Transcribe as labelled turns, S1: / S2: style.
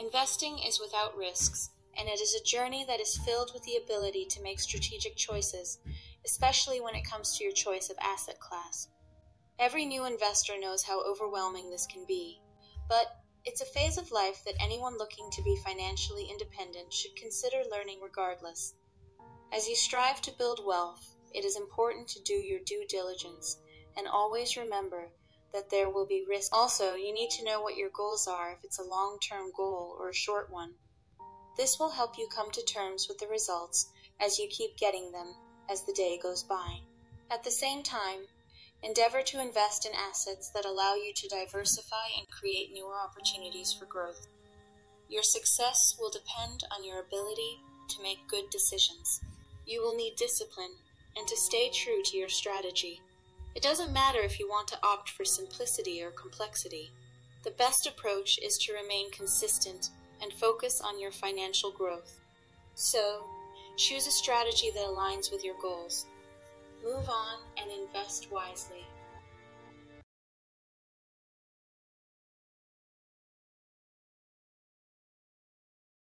S1: Investing is without risks, and it is a journey that is filled with the ability to make strategic choices, especially when it comes to your choice of asset class. Every new investor knows how overwhelming this can be, but it's a phase of life that anyone looking to be financially independent should consider learning regardless. As you strive to build wealth, it is important to do your due diligence and always remember that there will be risk. Also, you need to know what your goals are if it's a long term goal or a short one. This will help you come to terms with the results as you keep getting them as the day goes by. At the same time, endeavor to invest in assets that allow you to diversify and create newer opportunities for growth. Your success will depend on your ability to make good decisions. You will need discipline and to stay true to your strategy. It doesn't matter if you want to opt for simplicity or complexity. The best approach is to remain consistent and focus on your financial growth. So, choose a strategy that aligns with your goals. Move on and invest wisely.